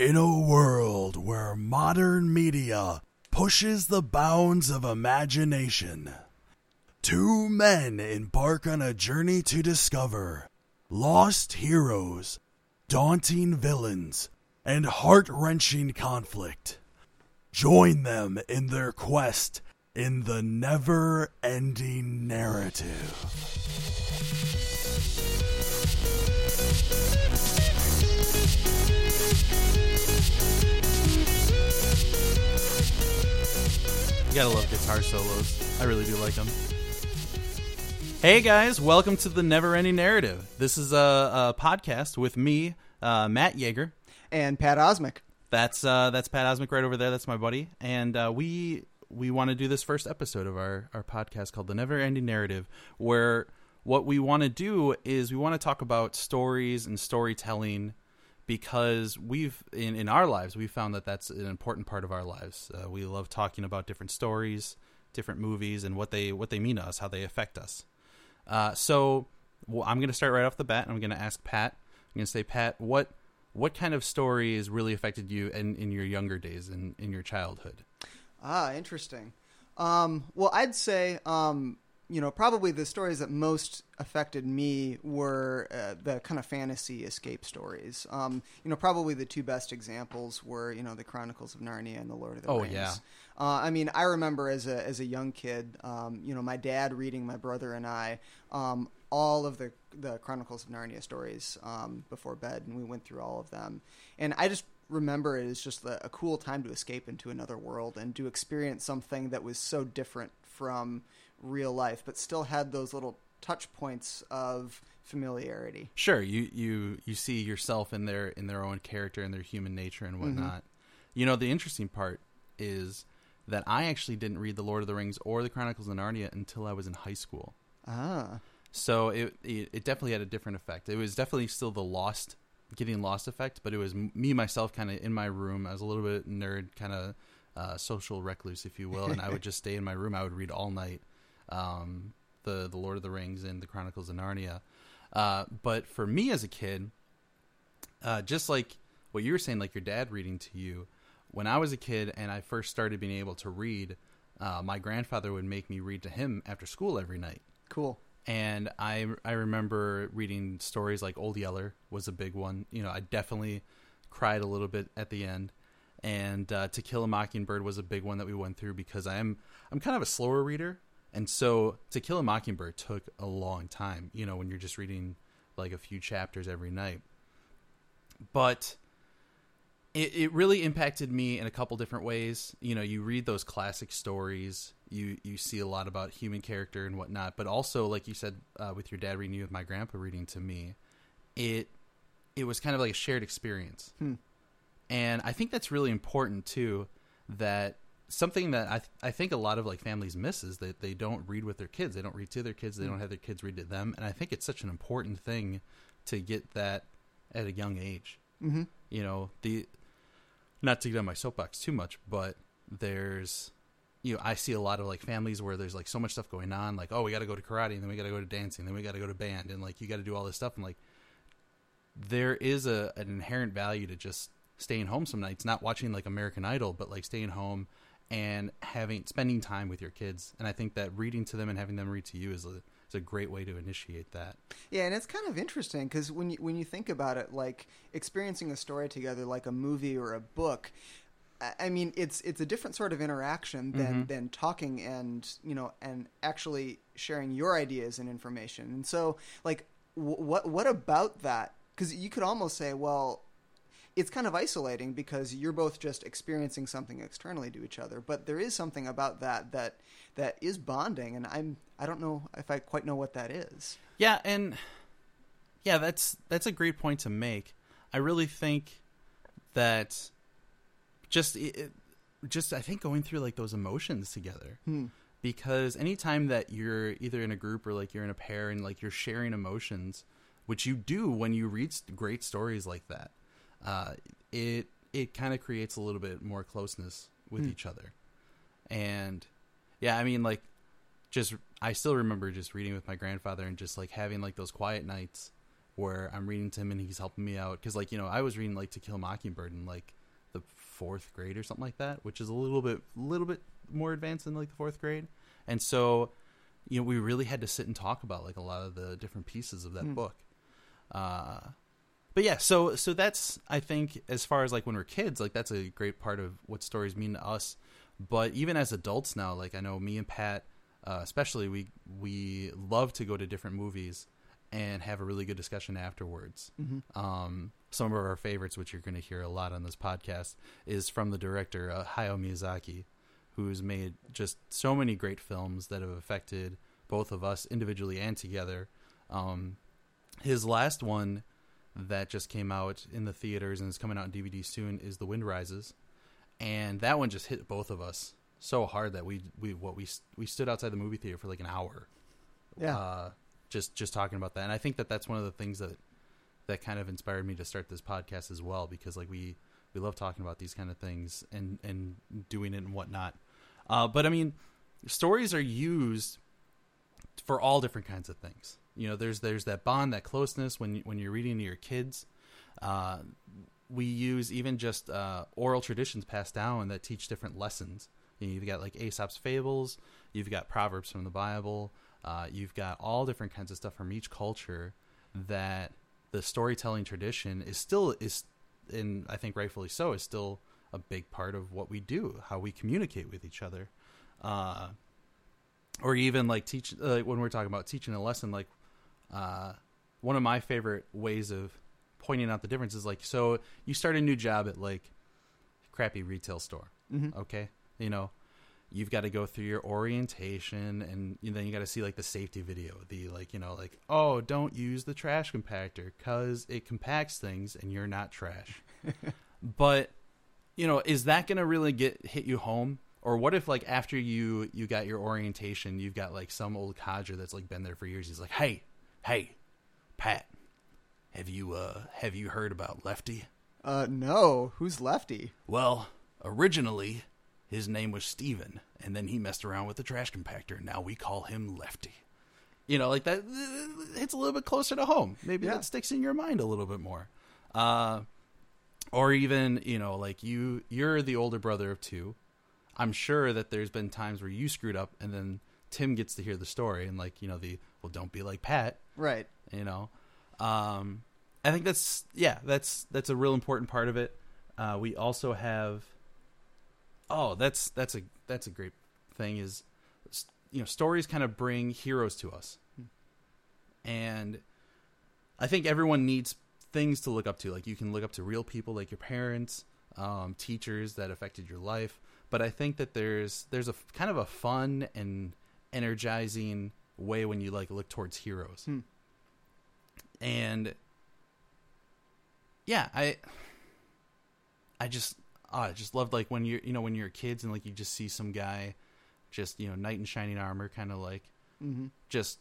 In a world where modern media pushes the bounds of imagination, two men embark on a journey to discover lost heroes, daunting villains, and heart wrenching conflict. Join them in their quest in the never ending narrative. You gotta love guitar solos. I really do like them. Hey guys, welcome to the Never Ending Narrative. This is a, a podcast with me, uh, Matt Yeager. and Pat Osmick. That's uh, that's Pat Osmick right over there. That's my buddy, and uh, we we want to do this first episode of our our podcast called the Never Ending Narrative, where what we want to do is we want to talk about stories and storytelling because we've in, in our lives we found that that's an important part of our lives. Uh, we love talking about different stories different movies and what they what they mean to us how they affect us. Uh, so well, i'm going to start right off the bat and i'm going to ask pat. I'm going to say pat what what kind of stories really affected you in, in your younger days in, in your childhood? Ah, interesting. Um, well, I'd say, um, you know, probably the stories that most affected me were uh, the kind of fantasy escape stories. Um, you know, probably the two best examples were, you know, the Chronicles of Narnia and the Lord of the Oh, Rings. yeah. Uh, I mean, I remember as a as a young kid, um, you know, my dad reading my brother and I um, all of the the Chronicles of Narnia stories um, before bed, and we went through all of them. And I just remember it as just a, a cool time to escape into another world and to experience something that was so different from real life, but still had those little touch points of familiarity. Sure, you you you see yourself in their in their own character and their human nature and whatnot. You know, the interesting part is that I actually didn't read the Lord of the Rings or the Chronicles of Narnia until I was in high school. Ah, So it it, it definitely had a different effect. It was definitely still the lost getting lost effect, but it was me myself kind of in my room. I was a little bit nerd, kind of uh, social recluse, if you will, and I would just stay in my room. I would read all night um, the the Lord of the Rings and the Chronicles of Narnia. Uh, but for me as a kid, uh, just like what you were saying, like your dad reading to you, when I was a kid and I first started being able to read, uh, my grandfather would make me read to him after school every night cool. and I I remember reading stories like Old Yeller was a big one. You know, I definitely cried a little bit at the end, and uh, To Kill a Mockingbird was a big one that we went through because I am I'm kind of a slower reader, and so To Kill a Mockingbird took a long time. You know, when you're just reading like a few chapters every night, but it, it really impacted me in a couple different ways. You know, you read those classic stories, you you see a lot about human character and whatnot, but also, like you said, uh, with your dad reading you, with my grandpa reading to me, it it was kind of like a shared experience, Hmm. and I think that's really important too. That something that I th- I think a lot of like families miss is that they don't read with their kids. They don't read to their kids. They don't have their kids read to them, and I think it's such an important thing to get that at a young age hmm you know the not to get on my soapbox too much but there's you know i see a lot of like families where there's like so much stuff going on like oh we got to go to karate and then we got to go to dancing and then we got to go to band and like you got to do all this stuff and like there is a an inherent value to just staying home some nights not watching like american idol but like staying home and having spending time with your kids and i think that reading to them and having them read to you is a is a great way to initiate that Yeah, and it's kind of interesting because when you when you think about it, like experiencing a story together, like a movie or a book. I- mean, it's it's a different sort of interaction than mm-hmm. than talking and you know and actually sharing your ideas and information. And so, like, wh- what what about that? Because you could almost say, well, it's kind of isolating because you're both just experiencing something externally to each other. But there is something about that that that is bonding, and I'm I don't know if I quite know what that is. Yeah, and yeah, that's that's a great point to make. I really think that just it, just I think going through like those emotions together. Hmm. Because anytime that you're either in a group or like you're in a pair and like you're sharing emotions, which you do when you read great stories like that, uh, it it kind of creates a little bit more closeness with each other. And yeah, I mean like just I still remember just reading with my grandfather and just like having like those quiet nights where I'm reading to him and he's helping me out because like you know I was reading like To Kill a Mockingbird in like the fourth grade or something like that, which is a little bit a little bit more advanced than like the fourth grade, and so you know we really had to sit and talk about like a lot of the different pieces of that Hmm. book. Uh, but yeah, so so that's I think as far as like when we're kids, like that's a great part of what stories mean to us. But even as adults now, like I know me and Pat, uh, especially we we love to go to different movies and have a really good discussion afterwards. Um, some of our favorites, which you're going to hear a lot on this podcast, is from the director uh, Hayao Miyazaki, who's made just so many great films that have affected both of us individually and together. Um, his last one that just came out in the theaters and is coming out on DVD soon is The Wind Rises, and that one just hit both of us so hard that we we what we we stood outside the movie theater for like an hour, Yeah. uh, just just talking about that. And I think that that's one of the things that that kind of inspired me to start this podcast as well because like we we love talking about these kind of things and and doing it and whatnot. Uh, but I mean, stories are used for all different kinds of things. You know, there's there's that bond, that closeness when when you're reading to your kids. Uh, we use even just uh, oral traditions passed down that teach different lessons. You know, you've got like Aesop's fables, you've got proverbs from the Bible, uh, you've got all different kinds of stuff from each culture that the storytelling tradition is still is, and I think rightfully so, is still a big part of what we do, how we communicate with each other. Uh, or even like teach like when we're talking about teaching a lesson like uh, one of my favorite ways of pointing out the difference is like so you start a new job at like crappy retail store Mhm. okay? You know you've got to go through your orientation and then you got to see like the safety video the like you know like oh don't use the trash compactor because it compacts things and you're not trash. But you know is that gonna really get hit you home or what if like after you you got your orientation you've got like some old codger that's like been there for years he's like hey hey pat have you uh have you heard about lefty Uh, no. Who's Lefty? well originally his name was steven and then he messed around with the trash compactor and now we call him lefty you know like that it's a little bit closer to home maybe Yeah. that sticks in your mind a little bit more uh or even you know like you you're the older brother of two i'm sure that there's been times where you screwed up and then tim gets to hear the story and like you know the well don't be like pat Right. you know? Um i think that's yeah that's that's a real important part of it. Uh we also have oh that's that's a that's a great thing is you know stories kind of bring heroes to us. And i think everyone needs things to look up to. Like you can look up to real people like your parents um, teachers that affected your life but i think that there's there's a kind of a fun and energizing way when you like look towards heroes. Hmm. and yeah i i just oh, i just loved like when you're you know when you're kids and like you just see some guy just you know knight in shining armor kind of like hmm just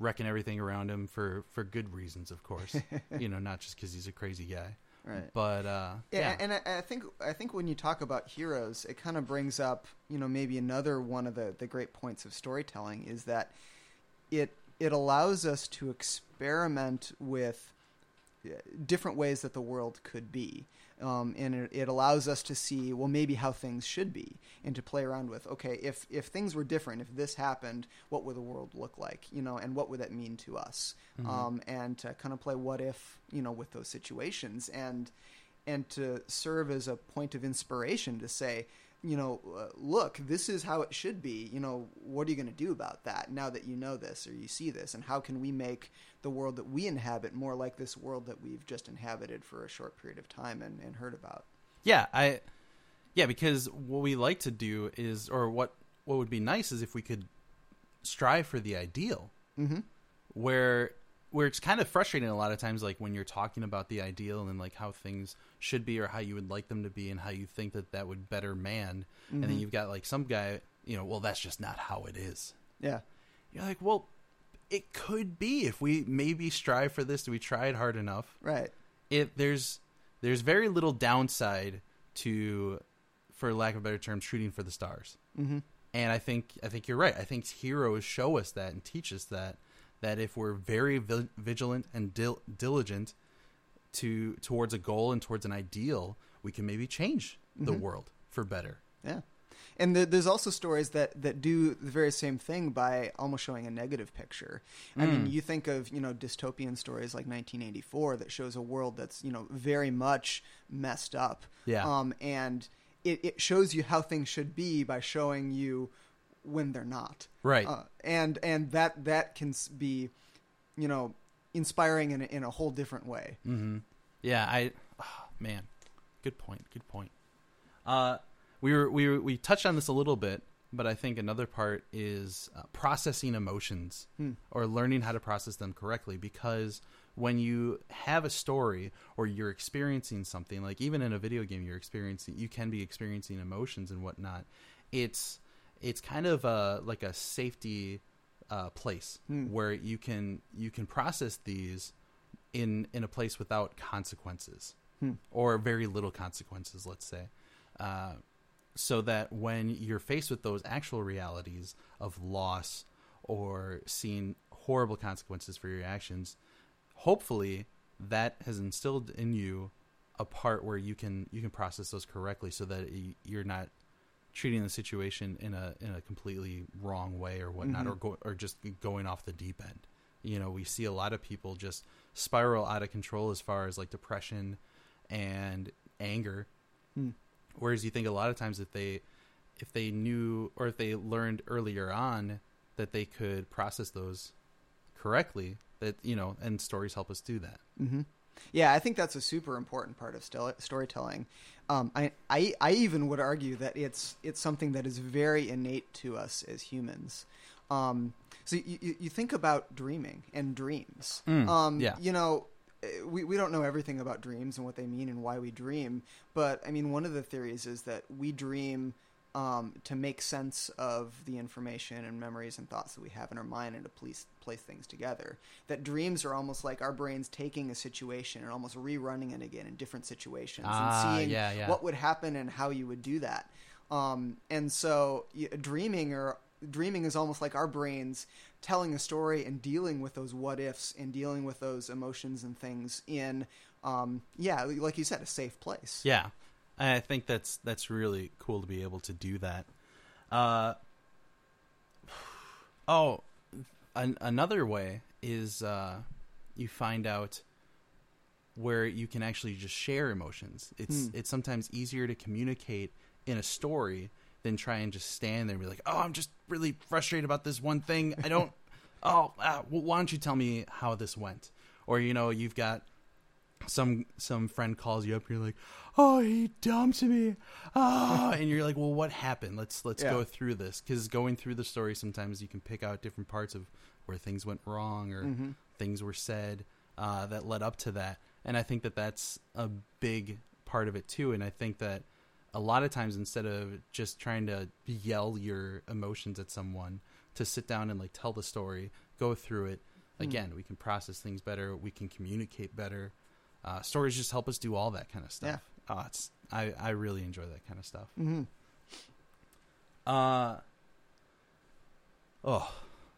wrecking everything around him for for good reasons of course. You know not just because he's a crazy guy Right. but uh Yeah, yeah, and I, I think I think when you talk about heroes, it kind of brings up, you know, maybe another one of the, the great points of storytelling is that it it allows us to experiment with different ways that the world could be, um, and it, it allows us to see, well, maybe how things should be, and to play around with, okay, if if things were different, if this happened, what would the world look like, you know, and what would that mean to us, um, and to kind of play what if, you know, with those situations, and and to serve as a point of inspiration to say, you know, uh, look, this is how it should be. You know, what are you going to do about that now that you know this or you see this? And how can we make the world that we inhabit more like this world that we've just inhabited for a short period of time and, and heard about? yeah i yeah because what we like to do is or what what would be nice is if we could strive for the ideal Mm-hmm. where where it's kind of frustrating a lot of times like when you're talking about the ideal and like how things should be or how you would like them to be and how you think that that would better man and then you've got like some guy you know well that's just not how it is Yeah. you're like well it could be if we maybe strive for this we tried hard enough Right. it there's there's very little downside to for lack of a better term shooting for the stars Mm-hmm. and I think I think you're right. I think heroes show us that and teach us that that if we're very vi- vigilant and dil- diligent to towards a goal and towards an ideal, we can maybe change the world for better. Yeah. And the, there's also stories that, that do the very same thing by almost showing a negative picture. I Mm. mean, you think of you know dystopian stories like 1984 that shows a world that's you know very much messed up. Yeah. Um, and it, it shows you how things should be by showing you when they're not. Right. Uh, and and that that can be, you know, inspiring in a, in a whole different way. Mm-hmm. Yeah, I oh, man, good point. Good point. Uh, we were we were, we touched on this a little bit, but I think another part is uh, processing emotions Hmm. or learning how to process them correctly. Because when you have a story or you're experiencing something, like even in a video game, you're experiencing you can be experiencing emotions and whatnot. It's it's kind of a like a safety uh, place Hmm. where you can you can process these in in a place without consequences Hmm. or very little consequences let's say uh, so that when you're faced with those actual realities of loss or seeing horrible consequences for your actions hopefully that has instilled in you a part where you can you can process those correctly so that you're not treating the situation in a in a completely wrong way or whatnot Mhm. or go, or just going off the deep end you know we see a lot of people just spiral out of control as far as like depression and anger Hmm. Whereas you think a lot of times if they if they knew or if they learned earlier on that they could process those correctly that you know and stories help us do that hmm Yeah, I think that's a super important part of stel- storytelling. Um, I, I I even would argue that it's it's something that is very innate to us as humans. Um, so you, you think about dreaming and dreams. Mm, um, yeah. You know, we we don't know everything about dreams and what they mean and why we dream. But I mean, one of the theories is that we dream um, to make sense of the information and memories and thoughts that we have in our mind and to place, place things together. That dreams are almost like our brains taking a situation and almost rerunning it again in different situations Ah, and seeing yeah, yeah. what would happen and how you would do that. Um, and so y- dreaming or dreaming is almost like our brains telling a story and dealing with those what ifs and dealing with those emotions and things in um, yeah like you said a safe place Yeah, I think that's that's really cool to be able to do that. Uh, oh, an, another way is uh, you find out where you can actually just share emotions. It's Hmm. it's sometimes easier to communicate in a story than try and just stand there and be like, "Oh, I'm just really frustrated about this one thing. I don't. oh, uh, well, why don't you tell me how this went?" Or you know, you've got some some friend calls you up and you're like oh he dumped me ah and you're like well what happened let's let's Yeah. go through this because going through the story sometimes you can pick out different parts of where things went wrong or Mhm. things were said uh, that led up to that and i think that that's a big part of it too and i think that a lot of times instead of just trying to yell your emotions at someone to sit down and like tell the story go through it. Again we can process things better. We can communicate better. Uh, stories just help us do all that kind of stuff. Oh, it's I, I really enjoy that kind of stuff. Hmm uh oh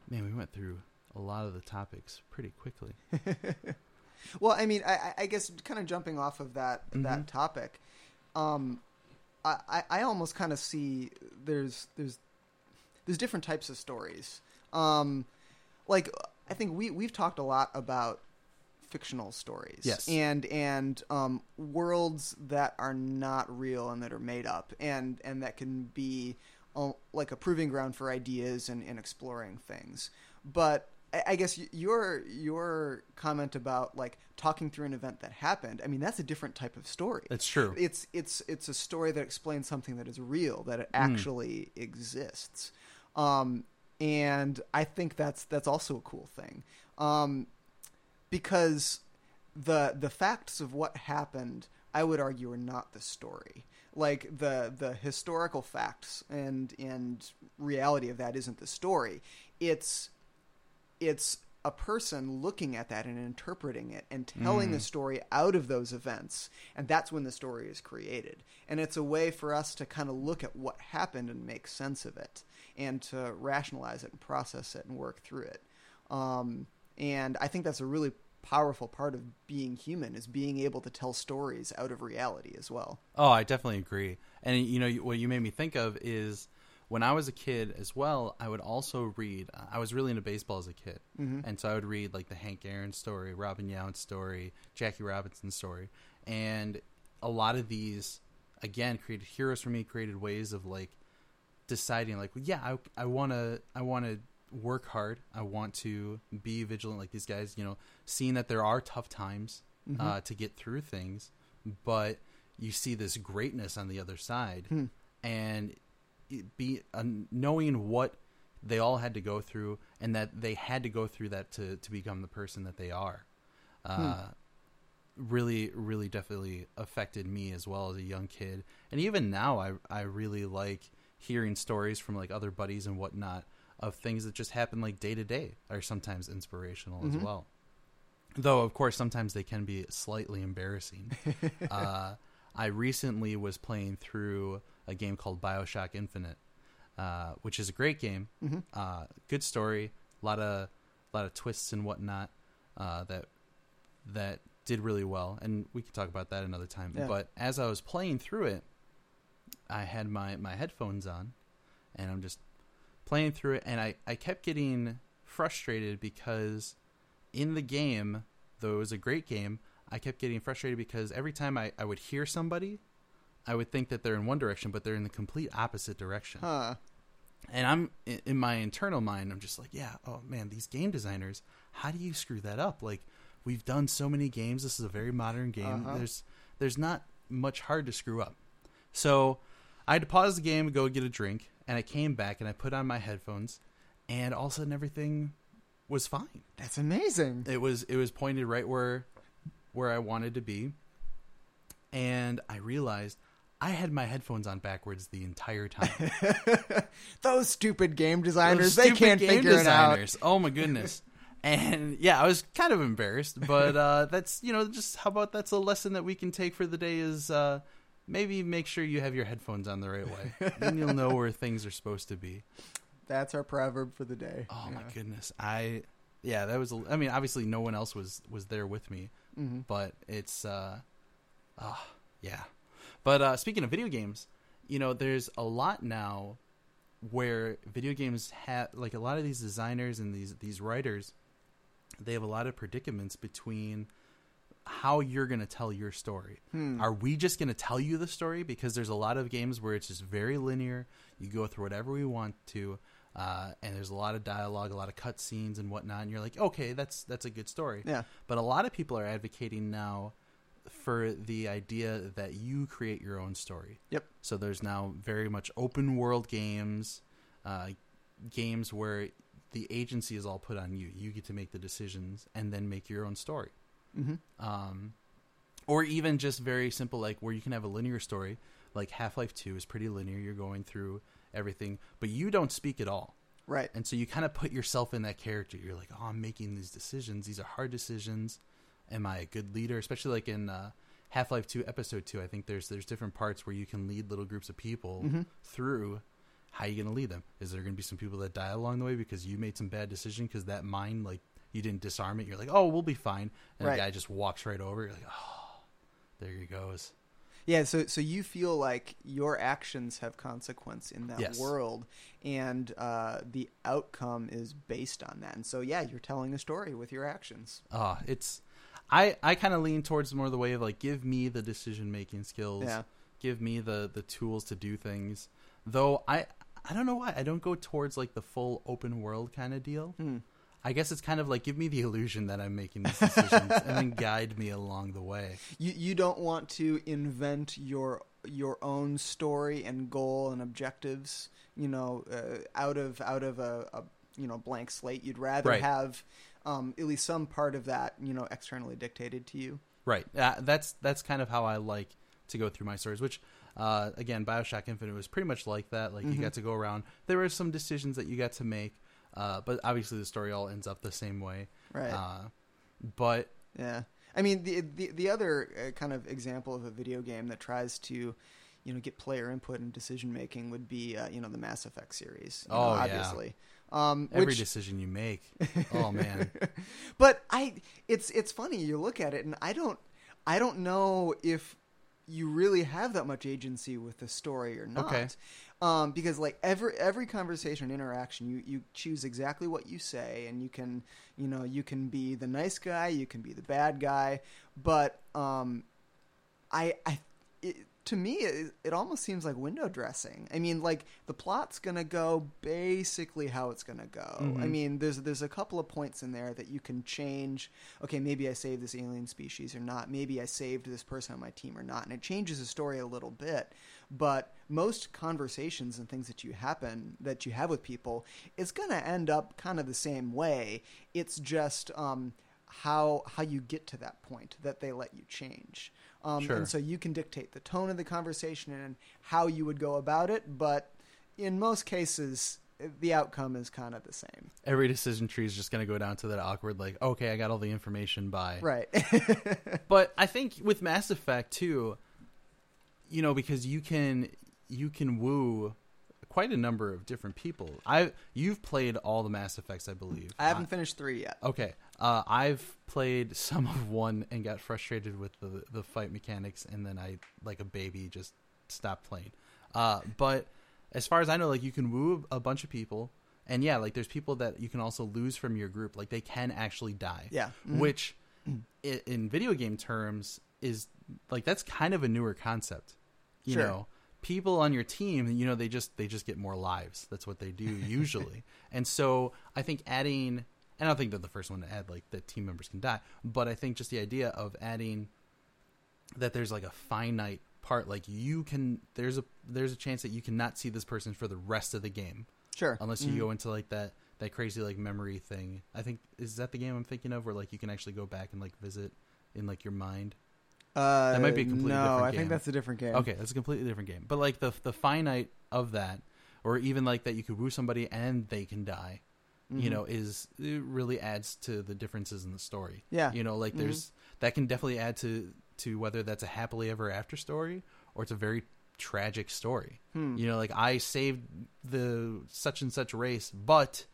man we went through a lot of the topics pretty quickly. Well, I mean, I, I- guess kind of jumping off of that Mhm. that topic, um, I, I, almost kind of see there's there's there's different types of stories. Um, like I think we we've talked a lot about fictional stories, Yes. and and um, worlds that are not real and that are made up, and and that can be uh, like a proving ground for ideas and, and exploring things. But I guess your your comment about like talking through an event that happened, I mean that's a different type of story. that's true It's it's it's a story that explains something that is real, that it actually exists, um, and I think that's that's also a cool thing, um, because the the facts of what happened, I would argue, are not the story. Like the the historical facts and and reality of that isn't the story. It's it's a person looking at that and interpreting it and telling Mm. a story out of those events and that's when the story is created and it's a way for us to kind of look at what happened and make sense of it and to rationalize it and process it and work through it um, and I think that's a really powerful part of being human is being able to tell stories out of reality as well. Oh, I definitely agree. And you know what you made me think of is when I was a kid as well. I would also read. I was really into baseball as a kid, Mm-hmm. and so I would read like the Hank Aaron story, Robin Yount story, Jackie Robinson story, and a lot of these again created heroes for me. Created ways of like deciding like yeah I I want to I want to work hard. I want to be vigilant like these guys, you know, seeing that there are tough times uh, to get through things, but you see this greatness on the other side Hmm. and be uh, knowing what they all had to go through and that they had to go through that to, to become the person that they are. Uh, really, really definitely affected me as well as a young kid. And even now, I, I really like hearing stories from like other buddies and whatnot of things that just happen like day to day are sometimes inspirational as well. Though, of course, sometimes they can be slightly embarrassing. uh, I recently was playing through a game called Bioshock Infinite, uh, which is a great game. Uh, good story, a lot of lot of twists and whatnot uh, that that did really well, and we can talk about that another time. Yeah. But as I was playing through it, I had my my headphones on, and I'm just playing through it, and I I kept getting frustrated because in the game, though it was a great game, I kept getting frustrated because every time I, I would hear somebody, I would think that they're in one direction, but they're in the complete opposite direction. Huh. And I'm in- my internal mind, I'm just like, yeah, oh man, these game designers, how do you screw that up? Like, we've done so many games. This is a very modern game. Uh-huh. There's there's not much hard to screw up. So I had to pause the game, and go get a drink, and I came back and I put on my headphones, and all of a sudden everything was fine That's amazing. it was it was pointed right where where I wanted to be, and I realized I had my headphones on backwards the entire time. Those stupid game designers, Those they can't game figure designers. Oh my goodness. And yeah, I was kind of embarrassed, but uh, that's you know just how about that's a lesson that we can take for the day is uh, maybe make sure you have your headphones on the right way, then you'll know where things are supposed to be. That's our proverb for the day. Oh my goodness, I yeah, that was. I mean, obviously, no one else was was there with me, Mhm. but it's uh, ah, yeah. But uh, speaking of video games, you know, there's a lot now where video games have like a lot of these designers and these these writers, they have a lot of predicaments between how you're going to tell your story. Hmm. Are we just going to tell you the story? Because there's a lot of games where it's just very linear. You go through whatever we want to, uh, and there's a lot of dialogue, a lot of cutscenes and whatnot. And you're like, okay, that's that's a good story. Yeah. But a lot of people are advocating now for the idea that you create your own story. Yep. So there's now very much open world games, uh, games where the agency is all put on you. You get to make the decisions and then make your own story. hmm Um, or even just very simple, like where you can have a linear story. Like Half Life 2 is pretty linear. You're going through everything, but you don't speak at all. Right. And so you kind of put yourself in that character. You're like, oh, I'm making these decisions. These are hard decisions. Am I a good leader? Especially like in uh, Half Life Two, Episode Two. I think there's there's different parts where you can lead little groups of people Mhm. through. How are you going to lead them? Is there going to be some people that die along the way because you made some bad decision because that mine like you didn't disarm it? You're like, oh, we'll be fine. And Right. the guy just walks right over. You're like, oh, there he goes. Yeah, so so you feel like your actions have consequence in that Yes. world, and uh, the outcome is based on that. And so, yeah, you're telling a story with your actions. Ah, it's I I kind of lean towards more the way of like give me the decision making skills. Yeah. Give me the the tools to do things. Though I I don't know why I don't go towards like the full open world kind of deal. Hmm. I guess it's kind of like give me the illusion that I'm making these decisions and then guide me along the way. You you don't want to invent your your own story and goal and objectives. You know, uh, out of out of a, a you know blank slate. You'd rather Right. have um, at least some part of that you know externally dictated to you. Right. Uh, that's that's kind of how I like to go through my stories. Which, uh, again, Bioshock Infinite was pretty much like that. Like you Mhm. got to go around. There were some decisions that you got to make, uh, but obviously the story all ends up the same way. Right. Uh, but Yeah, I mean the the the other uh, kind of example of a video game that tries to, you know, get player input and decision making would be uh, you know the Mass Effect series. You know, Oh, yeah. Um, Every which, decision you make. Oh man. but I, it's it's funny. You look at it, and I don't, I don't know if you really have that much agency with the story or not. Okay. Um, because like every every conversation interaction, you you choose exactly what you say, and you can you know you can be the nice guy, you can be the bad guy, but um, I I. To me, it, it almost seems like window dressing. I mean, like the plot's gonna go basically how it's gonna go. Mm-hmm. I mean, there's there's a couple of points in there that you can change. Okay, maybe I saved this alien species or not. Maybe I saved this person on my team or not, and it changes the story a little bit. But most conversations and things that you happen that you have with people, it's gonna end up kind of the same way. It's just um, how how you get to that point that they let you change. Um, Sure. And so you can dictate the tone of the conversation and how you would go about it, but in most cases, the outcome is kind of the same. Every decision tree is just going to go down to that awkward, like, okay, I got all the information by. Right. But I think with Mass Effect too, you know, because you can you can woo quite a number of different people. I you've played all the Mass Effects, I believe. I haven't finished three yet. Okay. Uh, I've played some of one and got frustrated with the the fight mechanics, and then I, like a baby, just stopped playing. Uh, but as far as I know, like you can woo a bunch of people, and yeah, like there's people that you can also lose from your group. Like they can actually die. Yeah. Mhm. Which, i in video game terms, is like that's kind of a newer concept. You Sure. know, people on your team, you know, they just they just get more lives. That's what they do usually. and so I think adding I don't think that the first one to add like that team members can die, but I think just the idea of adding that there's like a finite part like you can there's a there's a chance that you cannot see this person for the rest of the game Sure. unless you Mhm. go into like that that crazy like memory thing. I think is that the game I'm thinking of where like you can actually go back and like visit in like your mind. Uh, that might be a completely no, different game. I think that's a different game. Okay, that's a completely different game. But like the the finite of that, or even like that you could woo somebody and they can die, you Mhm. know, is it really adds to the differences in the story. Yeah. you know, like Mhm. there's that can definitely add to to whether that's a happily ever after story or it's a very tragic story. Hmm. You know, like I saved the such and such race, but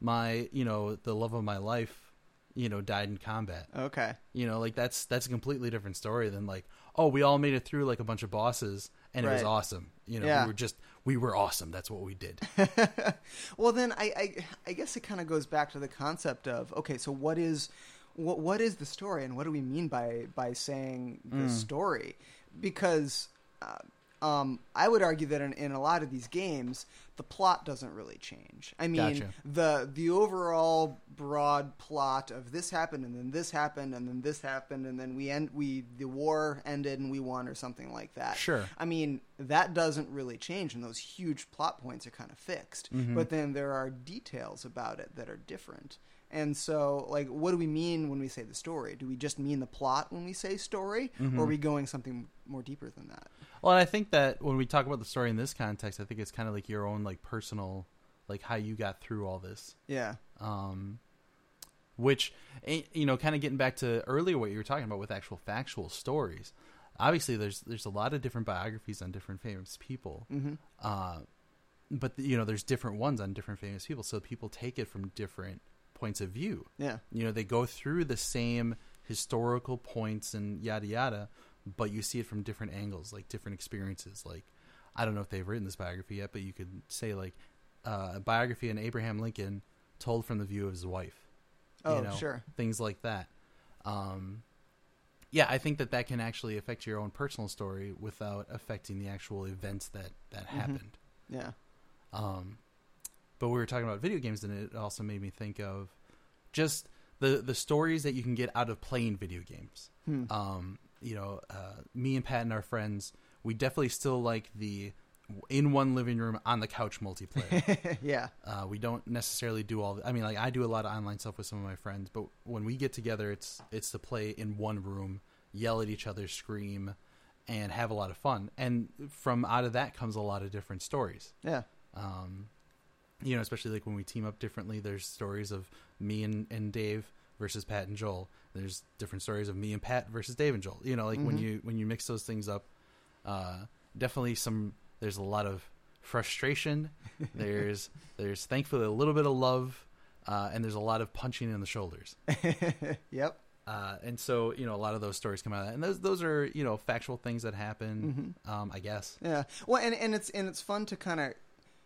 my you know the love of my life, you know, died in combat. Okay. You know, like that's that's a completely different story than like, oh, we all made it through like a bunch of bosses and it was awesome. You know, Yeah. we were just we were awesome. That's what we did. well, then I, I, I guess it kind of goes back to the concept of okay, so what is what what is the story, and what do we mean by by saying the Mm. story? Because uh, um, I would argue that in, in a lot of these games, the plot doesn't really change. I mean, Gotcha. the the overall broad plot of this happened, and then this happened, and then this happened, and then we end we the war ended and we won, or something like that. Sure. I mean, that doesn't really change, and those huge plot points are kind of fixed. Mhm. But then there are details about it that are different. And so, like, what do we mean when we say the story? Do we just mean the plot when we say story, Mhm. or are we going something more deeper than that? Well, and I think that when we talk about the story in this context, I think it's kind of like your own like personal, like how you got through all this. Yeah. Um, which eh, you know, kind of getting back to earlier what you were talking about with actual factual stories. Obviously, there's there's a lot of different biographies on different famous people. Mm-hmm. Uh, but you know, there's different ones on different famous people, so people take it from different points of view. Yeah. You know, they go through the same historical points and yada yada, but you see it from different angles, like different experiences. Like, I don't know if they've written this biography yet, but you could say like uh, a biography on Abraham Lincoln told from the view of his wife. Oh, you know, sure. things like that. Um, yeah, I think that that can actually affect your own personal story without affecting the actual events that that Mhm. happened. Yeah. Um, but we were talking about video games, and it also made me think of just the the stories that you can get out of playing video games. Hmm. Um, you know, uh, me and Pat and our friends, we definitely still like the in one living room on the couch multiplayer. yeah. uh, we don't necessarily do all. The, I mean, like I do a lot of online stuff with some of my friends, but when we get together, it's it's to play in one room, yell at each other, scream, and have a lot of fun. And from out of that comes a lot of different stories Yeah. um, you know, especially like when we team up differently. There's stories of me and, and Dave versus Pat and Joel. There's different stories of me and Pat versus Dave and Joel. You know, like when Mhm. you when you mix those things up, uh, definitely some. There's a lot of frustration. there's there's thankfully a little bit of love, uh, and there's a lot of punching in the shoulders. yep. Uh, and so you know a lot of those stories come out, of that. and those those are you know factual things that happen. Um, I guess. Yeah. Well, and, and it's and it's fun to kind of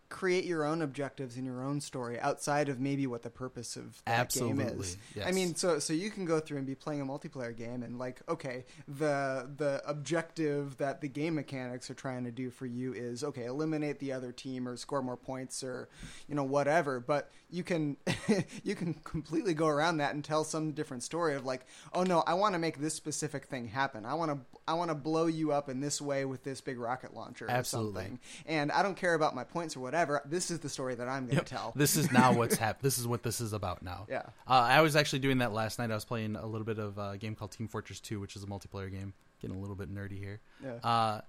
create your own objectives in your own story outside of maybe what the purpose of that game is. yes. I mean, so so you can go through and be playing a multiplayer game and like, okay, the the objective that the game mechanics are trying to do for you is okay, eliminate the other team or score more points or you know whatever. But you can you can completely go around that and tell some different story of like, oh no, I want to make this specific thing happen. I want to I want to blow you up in this way with this big rocket launcher or something. And I don't care about my points or whatever. This is the story that I'm going to Yep. tell. This is now what's happened. This is what this is about now. Yeah. Uh, I was actually doing that last night. I was playing a little bit of a game called Team Fortress 2, which is a multiplayer game. Getting a little bit nerdy here. Yeah. Uh,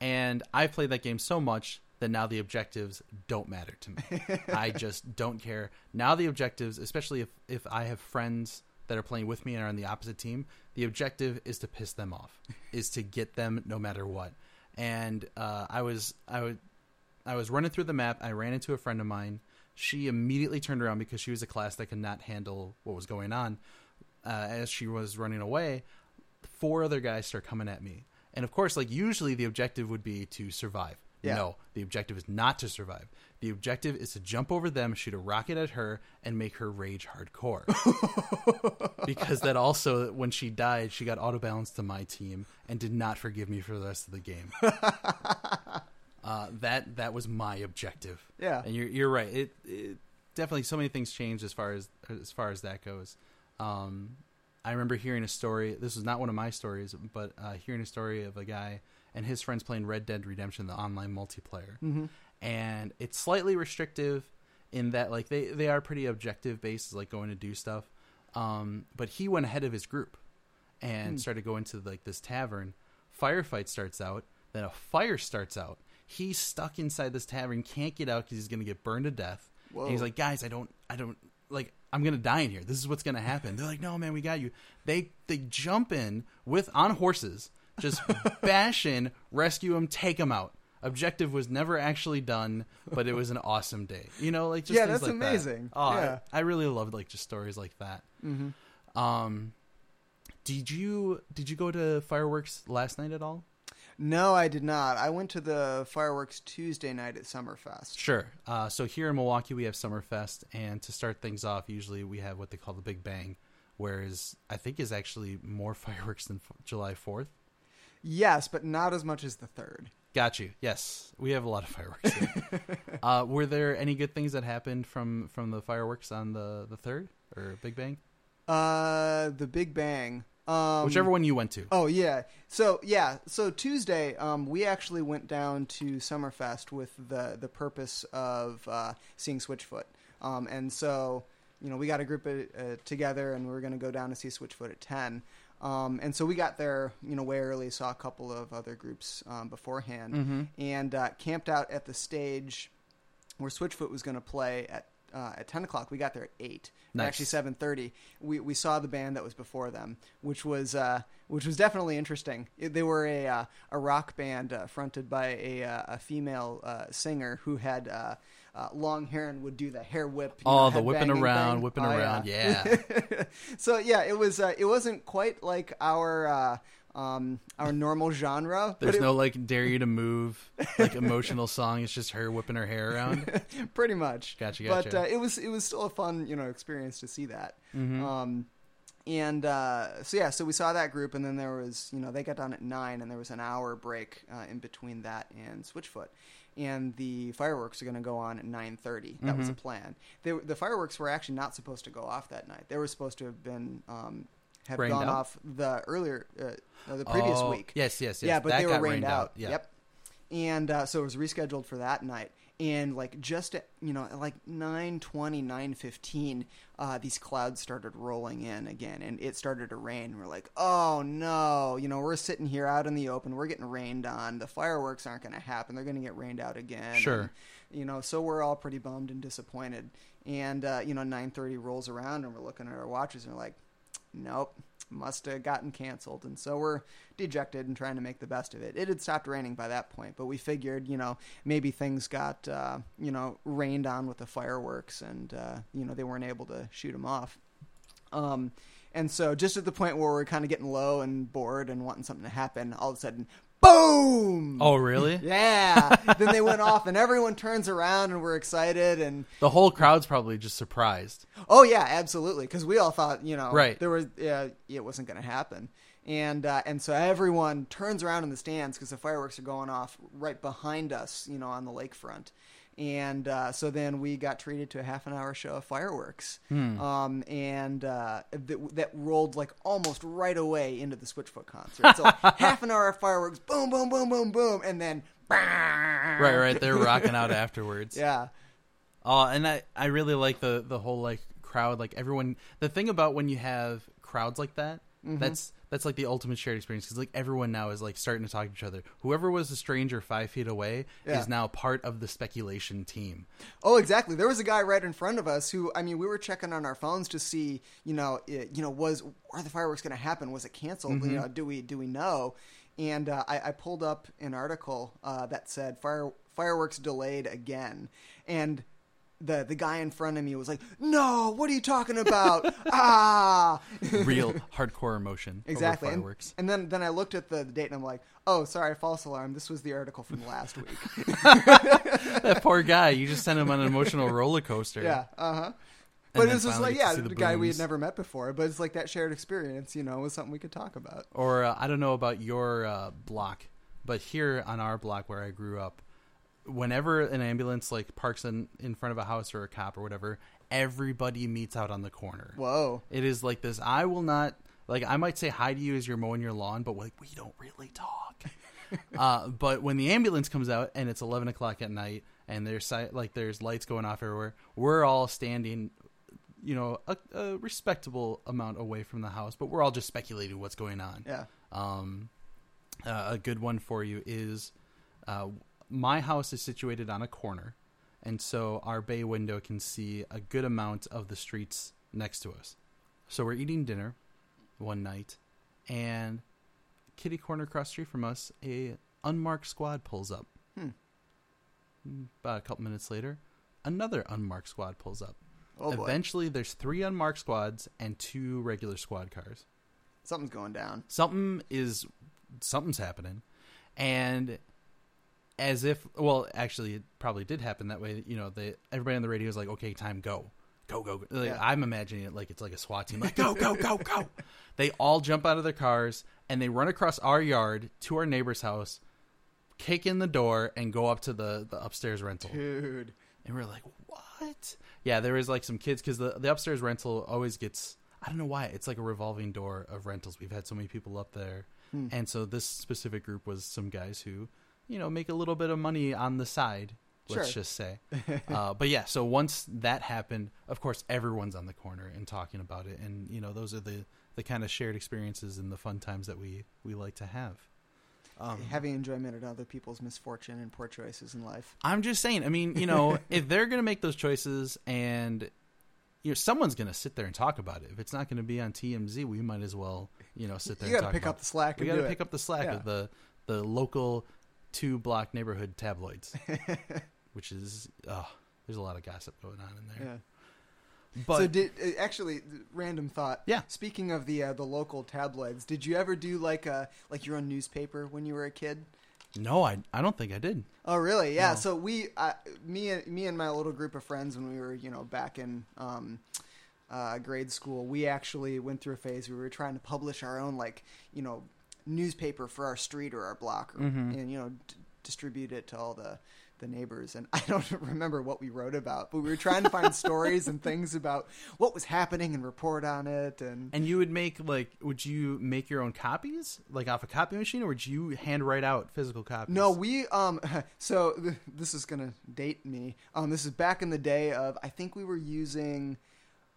and I've played that game so much that now the objectives don't matter to me. I just don't care. Now the objectives, especially if, if I have friends that are playing with me and are on the opposite team, the objective is to piss them off, is to get them no matter what. And uh, I was I would I was running through the map. I ran into a friend of mine. She immediately turned around because she was a class that could not handle what was going on. Uh, as she was running away, four other guys start coming at me. And of course, like usually the objective would be to survive. Yeah. No, the objective is not to survive. The objective is to jump over them, shoot a rocket at her, and make her rage hardcore. because that also, when she died, she got auto balanced to my team and did not forgive me for the rest of the game. uh, that that was my objective. Yeah. and you're you're right. It, it definitely so many things changed as far as as far as that goes. Um, I remember hearing a story. This was not one of my stories, but uh, hearing a story of a guy and his friends playing Red Dead Redemption, the online multiplayer, Mm-hmm. And it's slightly restrictive in that like they they are pretty objective based, like going to do stuff. Um, but he went ahead of his group and Hmm. started going to like this tavern. Firefight starts out, then a fire starts out. He's stuck inside this tavern, can't get out because he's going to get burned to death. And he's like, guys, I don't, I don't like. I'm gonna die in here. This is what's gonna happen. They're like, no, man, we got you. They they jump in with on horses, just bash in, rescue him, take him out. Objective was never actually done, but it was an awesome day. You know, like just Yeah, that's like that. amazing. Oh, I- Yeah. I, really loved like just stories like that. Mm-hmm. Um, did you did you go to fireworks last night at all? No, I did not. I went to the fireworks Tuesday night at Summerfest. Sure. Uh, so here in Milwaukee, we have Summerfest, and to start things off, usually we have what they call the Big Bang, whereas I think is actually more fireworks than f- July Fourth. Yes, but not as much as the third. Got you. Yes, we have a lot of fireworks. Here. uh, were there any good things that happened from from the fireworks on the the third or Big Bang, Uh, the Big Bang. Um, whichever one you went to? Oh yeah. So yeah. So Tuesday, um, we actually went down to Summerfest with the the purpose of uh, seeing Switchfoot. Um, and so you know we got a group of, uh, together, and we were going to go down to see Switchfoot at ten. Um, and so we got there, you know, way early. Saw a couple of other groups um, beforehand, Mm-hmm. and uh, camped out at the stage where Switchfoot was going to play at uh, at ten o'clock. We got there at eight. Nice. Actually, seven thirty. We we saw the band that was before them, which was uh, which was definitely interesting. It- they were a uh, a rock band uh, fronted by a uh, a female uh, singer who had. Uh, long hair and would do the hair whip. Oh, know, the whipping around, thing. whipping Oh, around, yeah. so yeah, it was. Uh, it wasn't quite like our uh, um, our normal genre. There's it- no like dare you to move like emotional song. It's just her whipping her hair around. pretty much. Gotcha, But gotcha. uh, it was it was still a fun you know experience to see that. Mhm. Um, and uh, so yeah, so we saw that group, and then there was you know they got done at nine, and there was an hour break uh, in between that and Switchfoot. And the fireworks are going to go on at nine thirty. That was the Mhm. plan. They, the fireworks were actually not supposed to go off that night. They were supposed to have been um, have Rained gone out? off the earlier uh, the previous Oh, week. Yes, yes, yes. Yeah, but that they were got rained, out. Yeah. Yep. And uh, so it was rescheduled for that night. And like just at, you know like 9:20, 9:15, uh, these clouds started rolling in again, and it started to rain. and We're like, oh no, you know, we're sitting here out in the open, we're getting rained on. The fireworks aren't going to happen. They're going to get rained out again. Sure. And, you know, so we're all pretty bummed and disappointed. And uh, you know, 9:30 rolls around, and we're looking at our watches, and we're like, nope, must have gotten canceled. And so we're dejected and trying to make the best of it. It had stopped raining by that point, but we figured, you know, maybe things got, uh, you know, rained on with the fireworks and, uh, you know, they weren't able to shoot them off. Um, and so just at the point where we're kind of getting low and bored and wanting something to happen, all of a sudden, boom! Oh, really? Yeah. then they went off, and everyone turns around, and we're excited. And The whole crowd's probably just surprised. oh yeah, absolutely, because we all thought, you know, Right. there was, yeah, it wasn't going to happen. And uh, and so everyone turns around in the stands because the fireworks are going off right behind us, you know, on the lakefront. And uh, so then we got treated to a half an hour show of fireworks, um, and uh, that, that rolled like almost right away into the Switchfoot concert. So half an hour of fireworks, boom, boom, boom, boom, boom, and then Right, right. They're rocking out afterwards. yeah, Oh, and I, I really like the the whole like crowd, like everyone. The thing about when you have crowds like that, Mm-hmm. that's that's like the ultimate shared experience because like everyone now is like starting to talk to each other. Whoever was a stranger five feet away Yeah. is now part of the speculation team. Oh, exactly. There was a guy right in front of us who, I mean, we were checking on our phones to see, you know, it, you know, was are the fireworks going to happen? Was it canceled? You know, do we do we know? And uh, I, I pulled up an article uh, that said fire fireworks delayed again, and the the guy in front of me was like, "No, what are you talking about? ah!" Real hardcore emotion. Exactly. And, fireworks. and then then I looked at the date and I'm like, "Oh, sorry, false alarm. This was the article from last week." that poor guy. You just sent him on an emotional roller coaster. Yeah, uh huh. But this was like, yeah, the, the guy we had never met before. But it's like that shared experience, you know, was something we could talk about. Or uh, I don't know about your uh, block, but here on our block where I grew up, whenever an ambulance like parks in in front of a house or a cop or whatever, everybody meets out on the corner. Whoa. It is like this. I will not like. I might say hi to you as you're mowing your lawn, but like we don't really talk. uh, but when the ambulance comes out and it's eleven o'clock at night and there's like there's lights going off everywhere, we're all standing, you know, a, a respectable amount away from the house, but we're all just speculating what's going on. Yeah. Um, uh, a good one for you is uh, my house is situated on a corner, and so our bay window can see a good amount of the streets next to us. So we're eating dinner one night, and kitty corner across the street from us, a unmarked squad pulls up. Hmm. About a couple minutes later, another unmarked squad pulls up. Oh boy. Eventually, there's three unmarked squads and two regular squad cars Something's going down. something is something's happening and as if well actually it probably did happen that way you know they everybody on the radio is like okay time go go go go. Like, Yeah. i'm imagining it like it's like a swat team like go go go go they all jump out of their cars and they run across our yard to our neighbor's house kick in the door and go up to the the upstairs rental Dude. and we are like, what? Yeah, there was like some kids because the, the upstairs rental always gets, I don't know why, it's like a revolving door of rentals. We've had so many people up there. Hmm. And so this specific group was some guys who, you know, make a little bit of money on the side, let's Sure. just say. uh, but yeah, so once that happened, of course, everyone's on the corner and talking about it. And, you know, those are the, the kind of shared experiences and the fun times that we, we like to have. Um, Having enjoyment at other people's misfortune and poor choices in life. I'm just saying. I mean, you know, if they're going to make those choices, and you know, someone's going to sit there and talk about it. If it's not going to be on TMZ, we might as well, you know, sit there. You and got to pick up the slack We got to pick up the slack of the the local two block neighborhood tabloids, which is oh, there's a lot of gossip going on in there. Yeah. But so did uh, actually random thought. Yeah. Speaking of the uh, the local tabloids, did you ever do like a like your own newspaper when you were a kid? no, I I don't think I did. Oh, really? Yeah. No. So we, uh, me and me and my little group of friends, when we were, you know, back in um, uh, grade school, we actually went through a phase where we were trying to publish our own, like, you know, newspaper for our street or our block, or, and you know, d- distribute it to all the the neighbors. And I don't remember what we wrote about, but we were trying to find stories and things about what was happening and report on it. And And you would make like, would you make your own copies, like off a copy machine, or would you hand write out physical copies? No, we um so th- this is going to date me. Um this is back in the day of I think we were using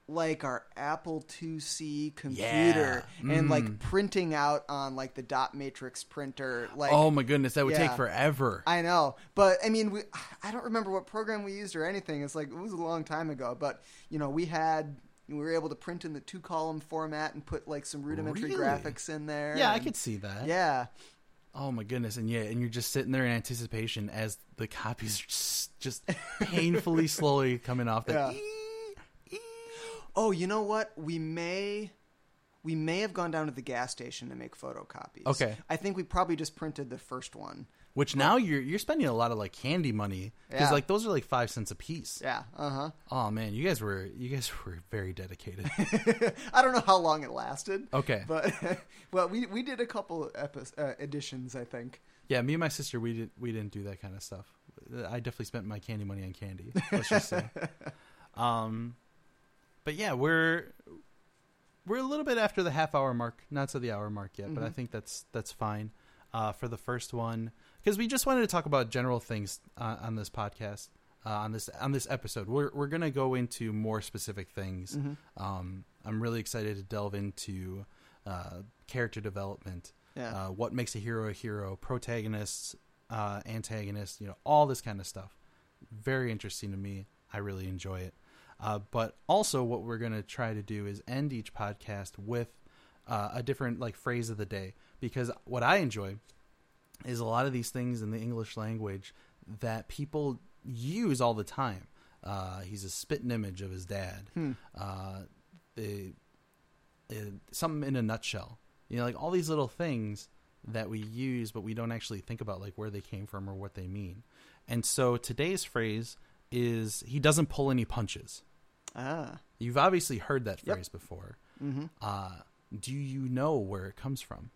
like our Apple IIc computer Yeah. and like Mm. printing out on like the dot matrix printer like oh my goodness, that would Yeah. take forever. I know, but I mean, we, I don't remember what program we used or anything. It's like it was a long time ago, but you know, we had we were able to print in the two column format and put like some rudimentary Really? graphics in there. Yeah, I could see that. Yeah, Oh my goodness, and yeah, and you're just sitting there in anticipation as the copies are just, just painfully slowly coming off the. Yeah. Oh, you know what? We may we may have gone down to the gas station to make photocopies. Okay. I think we probably just printed the first one. Which now you're you're spending a lot of like candy money because Yeah. like those are like five cents a piece. Yeah. Uh huh. Oh man, you guys were you guys were very dedicated. I don't know how long it lasted. Okay. But well, we we did a couple epi- uh, editions, I think. yeah, me and my sister we did we didn't do that kind of stuff. I definitely spent my candy money on candy. Let's just say. um, but yeah, we're we're a little bit after the half hour mark, not to the hour mark yet, but I Mhm. think that's that's fine uh, for the first one because we just wanted to talk about general things uh, on this podcast. Uh, on this on this episode, we're we're gonna go into more specific things. Mhm. Um, I'm really excited to delve into uh, character development, Yeah. uh, what makes a hero a hero, protagonists, uh, antagonists, you know, all this kind of stuff. Very interesting to me. I really enjoy it. Uh, but also, what we're going to try to do is end each podcast with uh, a different like phrase of the day because what I enjoy is a lot of these things in the English language that people use all the time. Uh, he's a spitting image of his dad. Hmm. Uh, the, uh, something in a nutshell. You know, like all these little things that we use, but we don't actually think about like where they came from or what they mean. And so today's phrase is he doesn't pull any punches. Ah. You've obviously heard that Yep. phrase before. Mm-hmm. Uh, do you know where it comes from?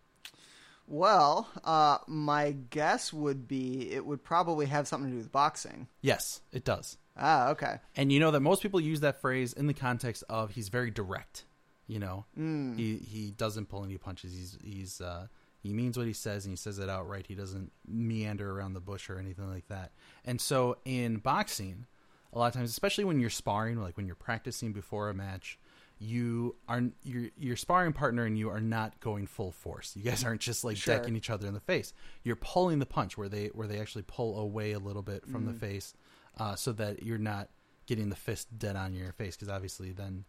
Well, uh, my guess would be it would probably have something to do with boxing. Yes, it does. Ah, okay. And you know that most people use that phrase in the context of he's very direct. You know, Mm. he he doesn't pull any punches. He's he's uh, he means what he says and he says it outright. He doesn't meander around the bush or anything like that. And so in boxing, a lot of times, especially when you're sparring, like when you're practicing before a match, you are your your sparring partner and you are not going full force. You guys aren't just like Sure. decking each other in the face. You're pulling the punch where they where they actually pull away a little bit from the face, uh, so that you're not getting the fist dead on your face. Because obviously, then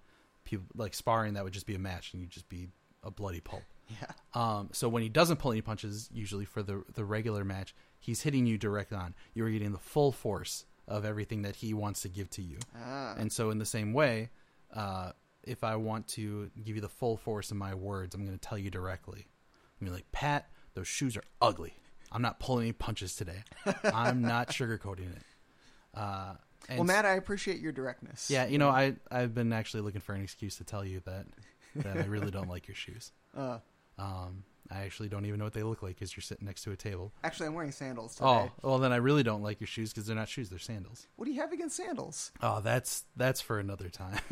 people like sparring that would just be a match and you'd just be a bloody pulp. Yeah. Um, so when he doesn't pull any punches, usually for the the regular match, he's hitting you direct on. You're getting the full force of everything that he wants to give to you. Ah. And so in the same way, uh, if I want to give you the full force of my words, I'm going to tell you directly. I'm like, Pat, those shoes are ugly. I'm not pulling any punches today. I'm not sugarcoating it. Uh, and well, Matt, I appreciate your directness. yeah, you know, I I've been actually looking for an excuse to tell you that that I really don't like your shoes. Uh, Um, I actually don't even know what they look like because you're sitting next to a table. actually, I'm wearing sandals today. Oh, well, then I really don't like your shoes because they're not shoes; they're sandals. What do you have against sandals? Oh, that's that's for another time.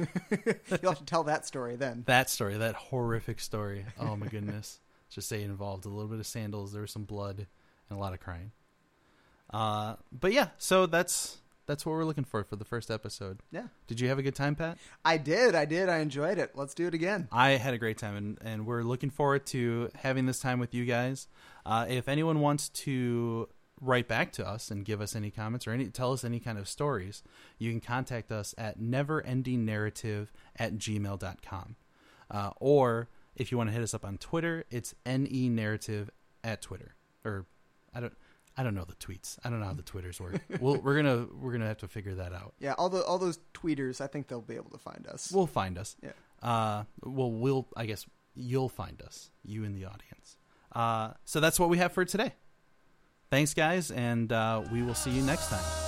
You'll have to tell that story then. that story, that horrific story. Oh my goodness! Just say it involved a little bit of sandals. There was some blood and a lot of crying. Uh, but yeah, so that's that's what we're looking for for the first episode. Yeah. Did you have a good time, Pat? I did. I did. I enjoyed it. Let's do it again. I had a great time, and, and we're looking forward to having this time with you guys. Uh, if anyone wants to write back to us and give us any comments or any tell us any kind of stories, you can contact us at neverendingnarrative at gmail.com. Uh, or if you want to hit us up on Twitter, it's ne narrative at Twitter. Or I don't I don't know the tweets. I don't know how the Twitters work. we'll, we're gonna we're gonna have to figure that out. Yeah, all the all those tweeters, I think they'll be able to find us. We'll find us. Yeah. Uh, well, we'll. I guess you'll find us, you in the audience. Uh, so that's what we have for today. Thanks, guys, and uh, we will see you next time.